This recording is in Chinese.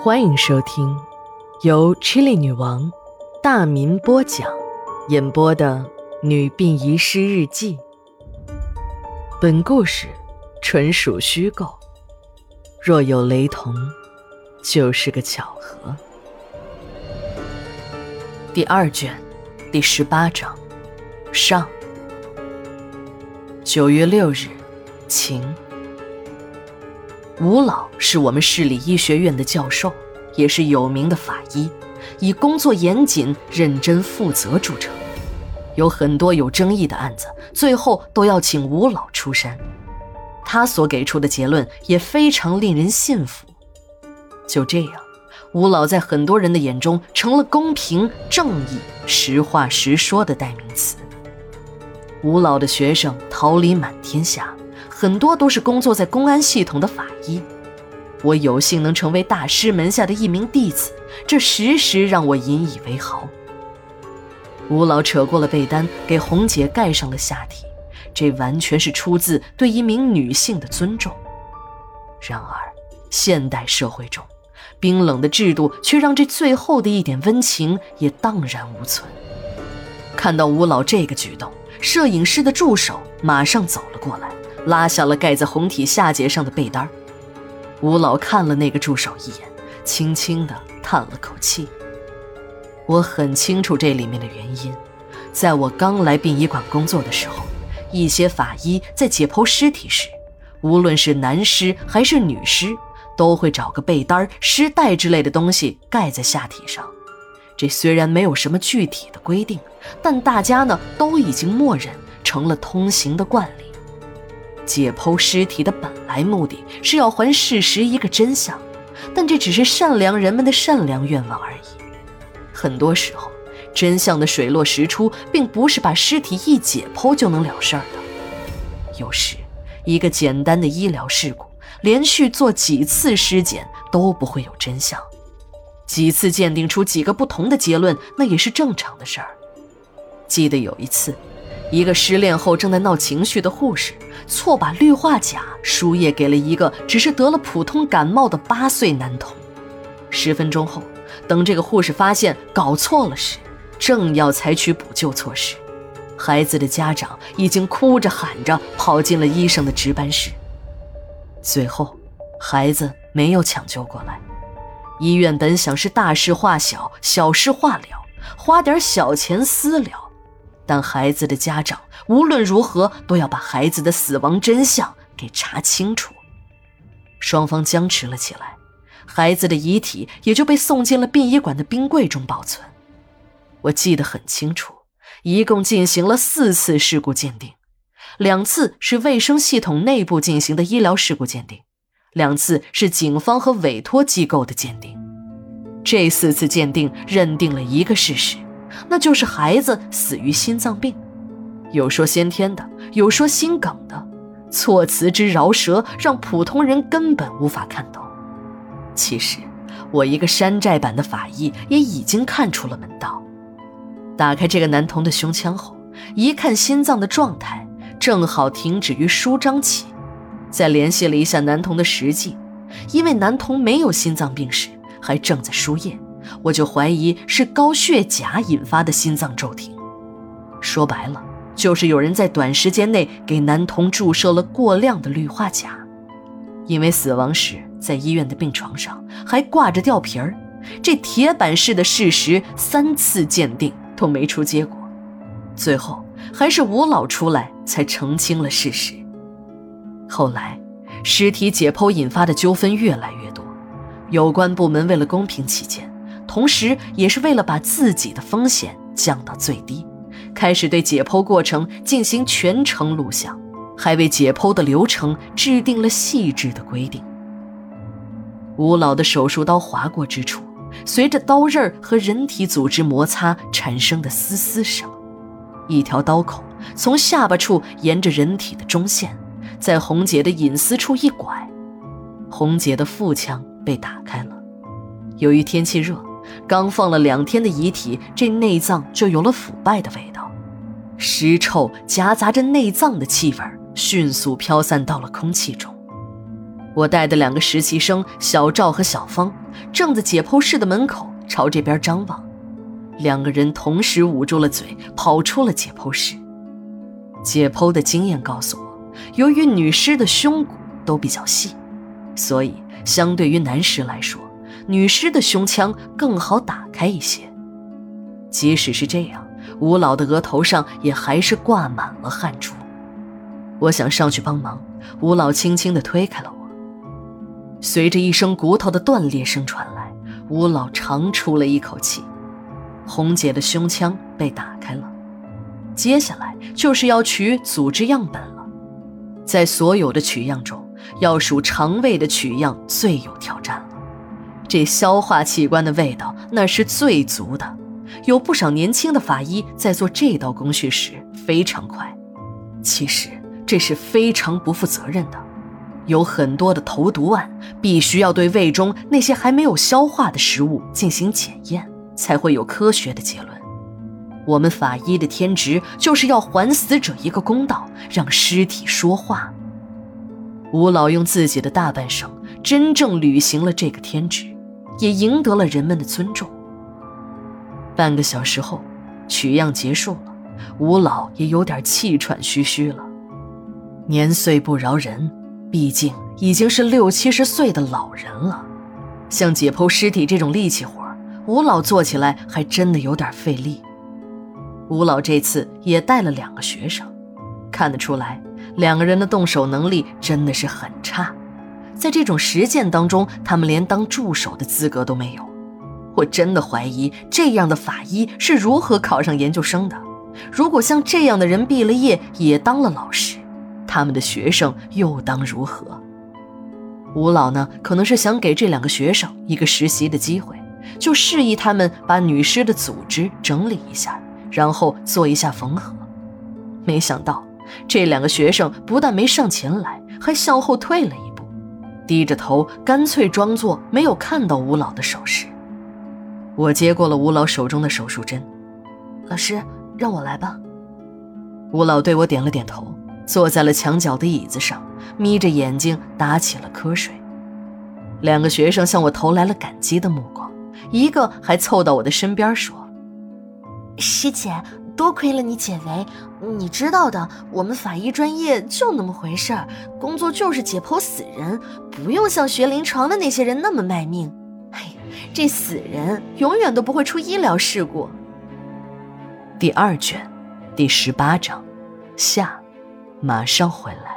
欢迎收听由 Chili 女王大民播讲、演播的《女病遗失日记》。本故事纯属虚构，若有雷同，就是个巧合。第二卷第十八章上。九月六日，晴。吴老是我们市里医学院的教授，也是有名的法医，以工作严谨、认真负责著称。有很多有争议的案子，最后都要请吴老出山。他所给出的结论也非常令人信服。就这样，吴老在很多人的眼中成了公平、正义、实话实说的代名词。吴老的学生桃李满天下。很多都是工作在公安系统的法医，我有幸能成为大师门下的一名弟子，这时时让我引以为豪。吴老扯过了被单，给红姐盖上了下体，这完全是出自对一名女性的尊重。然而，现代社会中，冰冷的制度却让这最后的一点温情也荡然无存。看到吴老这个举动，摄影师的助手马上走了过来。拉下了盖在红体下节上的被单吴老看了那个助手一眼，轻轻地叹了口气。我很清楚这里面的原因，在我刚来殡仪馆工作的时候，一些法医在解剖尸体时，无论是男尸还是女尸，都会找个被单尸袋之类的东西盖在下体上。这虽然没有什么具体的规定，但大家呢都已经默认成了通行的惯例。解剖尸体的本来目的是要还事实一个真相，但这只是善良人们的善良愿望而已。很多时候，真相的水落石出，并不是把尸体一解剖就能了事儿的。有时，一个简单的医疗事故，连续做几次尸检都不会有真相，几次鉴定出几个不同的结论，那也是正常的事儿。记得有一次。一个失恋后正在闹情绪的护士，错把氯化钾输液给了一个只是得了普通感冒的八岁男童。十分钟后，等这个护士发现搞错了时，正要采取补救措施，孩子的家长已经哭着喊着跑进了医生的值班室。最后，孩子没有抢救过来。医院本想是大事化小，小事化了，花点小钱私了。但孩子的家长无论如何都要把孩子的死亡真相给查清楚，双方僵持了起来，孩子的遗体也就被送进了殡仪馆的冰柜中保存。我记得很清楚，一共进行了四次事故鉴定，两次是卫生系统内部进行的医疗事故鉴定，两次是警方和委托机构的鉴定。这四次鉴定认定了一个事实。那就是孩子死于心脏病，有说先天的，有说心梗的，措辞之饶舌让普通人根本无法看懂。其实，我一个山寨版的法医也已经看出了门道。打开这个男童的胸腔后，一看心脏的状态正好停止于舒张期，再联系了一下男童的实际，因为男童没有心脏病史，还正在输液。我就怀疑是高血钾引发的心脏骤停，说白了就是有人在短时间内给男童注射了过量的氯化钾。因为死亡时在医院的病床上还挂着吊瓶儿，这铁板式的事实三次鉴定都没出结果，最后还是吴老出来才澄清了事实。后来，尸体解剖引发的纠纷越来越多，有关部门为了公平起见。同时，也是为了把自己的风险降到最低，开始对解剖过程进行全程录像，还为解剖的流程制定了细致的规定。吴老的手术刀划过之处，随着刀刃和人体组织摩擦产生的嘶嘶声，一条刀口从下巴处沿着人体的中线，在红姐的隐私处一拐，红姐的腹腔被打开了。由于天气热。刚放了两天的遗体，这内脏就有了腐败的味道，尸臭夹杂着内脏的气味，迅速飘散到了空气中。我带的两个实习生小赵和小芳，正在解剖室的门口朝这边张望。两个人同时捂住了嘴，跑出了解剖室。解剖的经验告诉我，由于女尸的胸骨都比较细，所以相对于男尸来说，女尸的胸腔更好打开一些。即使是这样，吴老的额头上也还是挂满了汗珠。我想上去帮忙，吴老轻轻地推开了我。随着一声骨头的断裂声传来，吴老长出了一口气。红姐的胸腔被打开了，接下来就是要取组织样本了。在所有的取样中，要数肠胃的取样最有挑战了。这消化器官的味道那是最足的。有不少年轻的法医在做这道工序时非常快，其实这是非常不负责任的。有很多的投毒案必须要对胃中那些还没有消化的食物进行检验。才会有科学的结论。我们法医的天职就是要还死者一个公道，让尸体说话。吴老用自己的大半生，真正履行了这个天职，也赢得了人们的尊重。半个小时后，取样结束了，吴老也有点气喘吁吁了。年岁不饶人，毕竟已经是六七十岁的老人了，像解剖尸体这种力气活。吴老做起来还真的有点费力。吴老这次也带了两个学生，看得出来，两个人的动手能力真的是很差。在这种实践当中，他们连当助手的资格都没有。我真的怀疑这样的法医是如何考上研究生的。如果像这样的人毕了业也当了老师，他们的学生又当如何？吴老呢，可能是想给这两个学生一个实习的机会。就示意他们把女尸的组织整理一下，然后做一下缝合。没想到这两个学生不但没上前来，还向后退了一，低着头，干脆装作没有看到吴老的手势。我接过了吴老手中的手术针，老师让我来吧。吴老对我点了点头，坐在了墙角的椅子上，眯着眼睛打起了瞌睡。两个学生向我投来了感激的目光。一个还凑到我的身边说：“师姐，多亏了你解围。你知道的，我们法医专业就那么回事儿，工作就是解剖死人，不用像学临床的那些人那么卖命。哎呀，这死人永远都不会出医疗事故。”第二卷，第十八章，下，马上回来。